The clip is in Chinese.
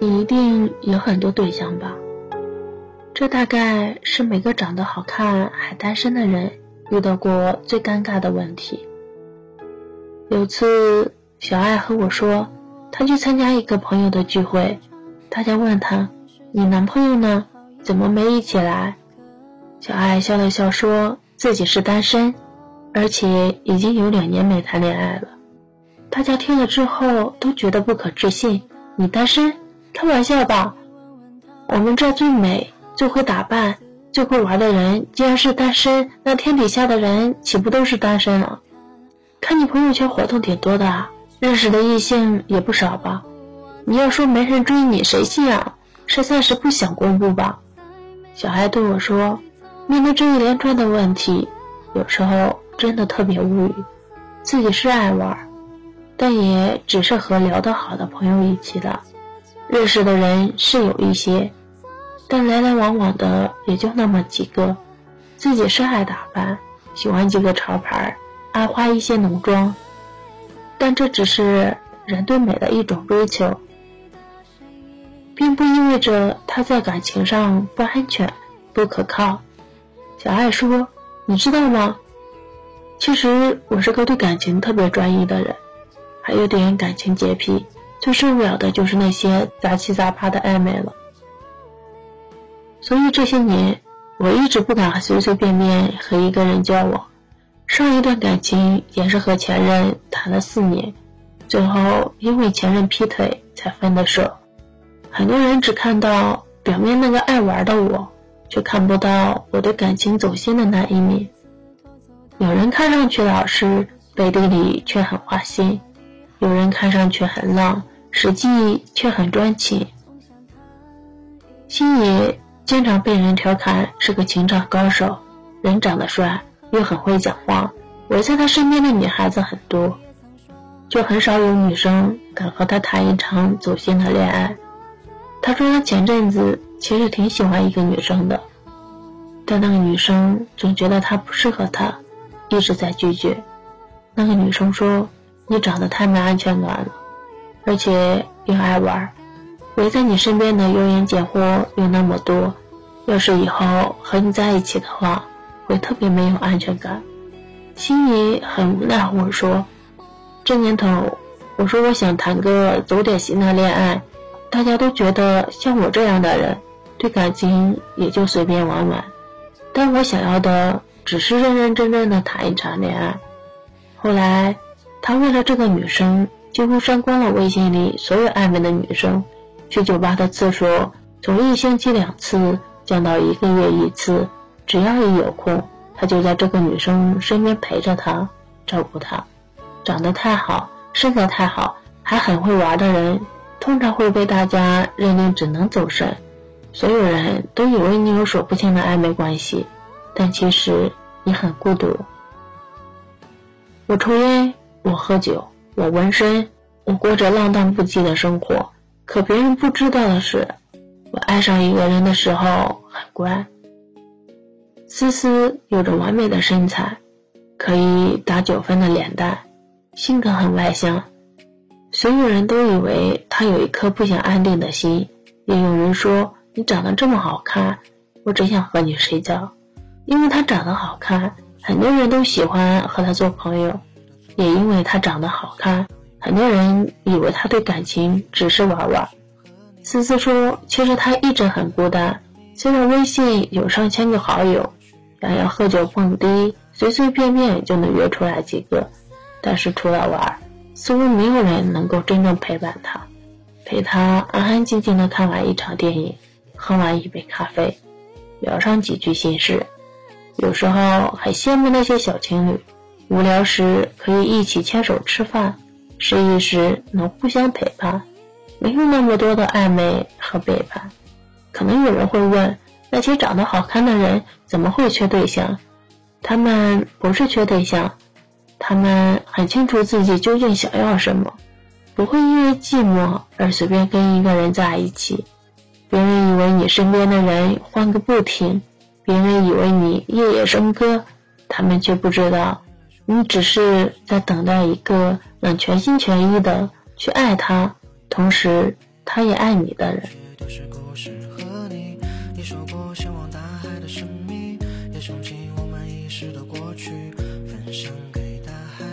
你一定有很多对象吧？这大概是每个长得好看还单身的人遇到过最尴尬的问题。有次，小爱和我说，她去参加一个朋友的聚会，大家问她：“你男朋友呢？怎么没一起来？”小爱笑了笑，说自己是单身，而且已经有两年没谈恋爱了。大家听了之后都觉得不可置信：“你单身？开玩笑吧！我们这最美、最会打扮、最会玩的人，竟然是单身，那天底下的人岂不都是单身了？看你朋友圈活动挺多的啊，认识的异性也不少吧？你要说没人追你，谁信啊？实在是不想公布吧？”小孩对我说：“面对这一连串的问题，有时候真的特别无语。自己是爱玩。”但也只是和聊得好的朋友一起的，认识的人是有一些，但来来往往的也就那么几个。自己是爱打扮，喜欢几个潮牌，爱花一些浓妆，但这只是人对美的一种追求，并不意味着他在感情上不安全、不可靠。小爱说：“你知道吗？其实我是个对感情特别专一的人。”还有点感情洁癖，最受不了的就是那些杂七杂八的暧昧了。所以这些年，我一直不敢随随便便和一个人交往。上一段感情也是和前任谈了四年，最后因为前任劈腿才分的手。很多人只看到表面那个爱玩的我，却看不到我对感情走心的那一面。有人看上去老实，背地里却很花心。有人看上去很浪，实际却很专情。星爷经常被人调侃是个情场高手，人长得帅又很会讲话，围在他身边的女孩子很多，就很少有女生敢和他谈一场走心的恋爱。他说他前阵子其实挺喜欢一个女生的，但那个女生总觉得他不适合他，一直在拒绝。那个女生说。你长得太没安全感了，而且又爱玩，围在你身边的油盐贱货又那么多，要是以后和你在一起的话，会特别没有安全感。心里很无奈我说：“这年头，我说我想谈个走点心的恋爱，大家都觉得像我这样的人，对感情也就随便玩玩，但我想要的只是认认真真的谈一场恋爱。”后来。他为了这个女生，几乎删光了微信里所有暧昧的女生，去酒吧的次数从一星期两次降到一个月一次。只要一有空，他就在这个女生身边陪着她，照顾她。长得太好，身材太好，还很会玩的人，通常会被大家认定只能走神。所有人都以为你有数不清的暧昧关系，但其实你很孤独。我抽烟。我喝酒，我纹身，我过着浪荡不羁的生活。可别人不知道的是，我爱上一个人的时候很乖。思思有着完美的身材，可以打九分的脸蛋，性格很外向。所有人都以为她有一颗不想安定的心，也有人说你长得这么好看，我只想和你睡觉。因为她长得好看，很多人都喜欢和她做朋友。也因为他长得好看，很多人以为他对感情只是玩玩。思思说，其实他一直很孤单，虽然微信有上千个好友，想要喝酒蹦迪，随随便便就能约出来几个，但是除了玩，似乎没有人能够真正陪伴他，陪他安安静静的看完一场电影，喝完一杯咖啡，聊上几句心事。有时候还羡慕那些小情侣。无聊时可以一起牵手吃饭，失意时能互相陪伴，没有那么多的暧昧和背叛。可能有人会问，那些长得好看的人怎么会缺对象？他们不是缺对象，他们很清楚自己究竟想要什么，不会因为寂寞而随便跟一个人在一起。别人以为你身边的人换个不停，别人以为你夜夜笙歌，他们却不知道。你只是在等待一个能全心全意的去爱他，同时他也爱你的人。是的过去，分享给大海。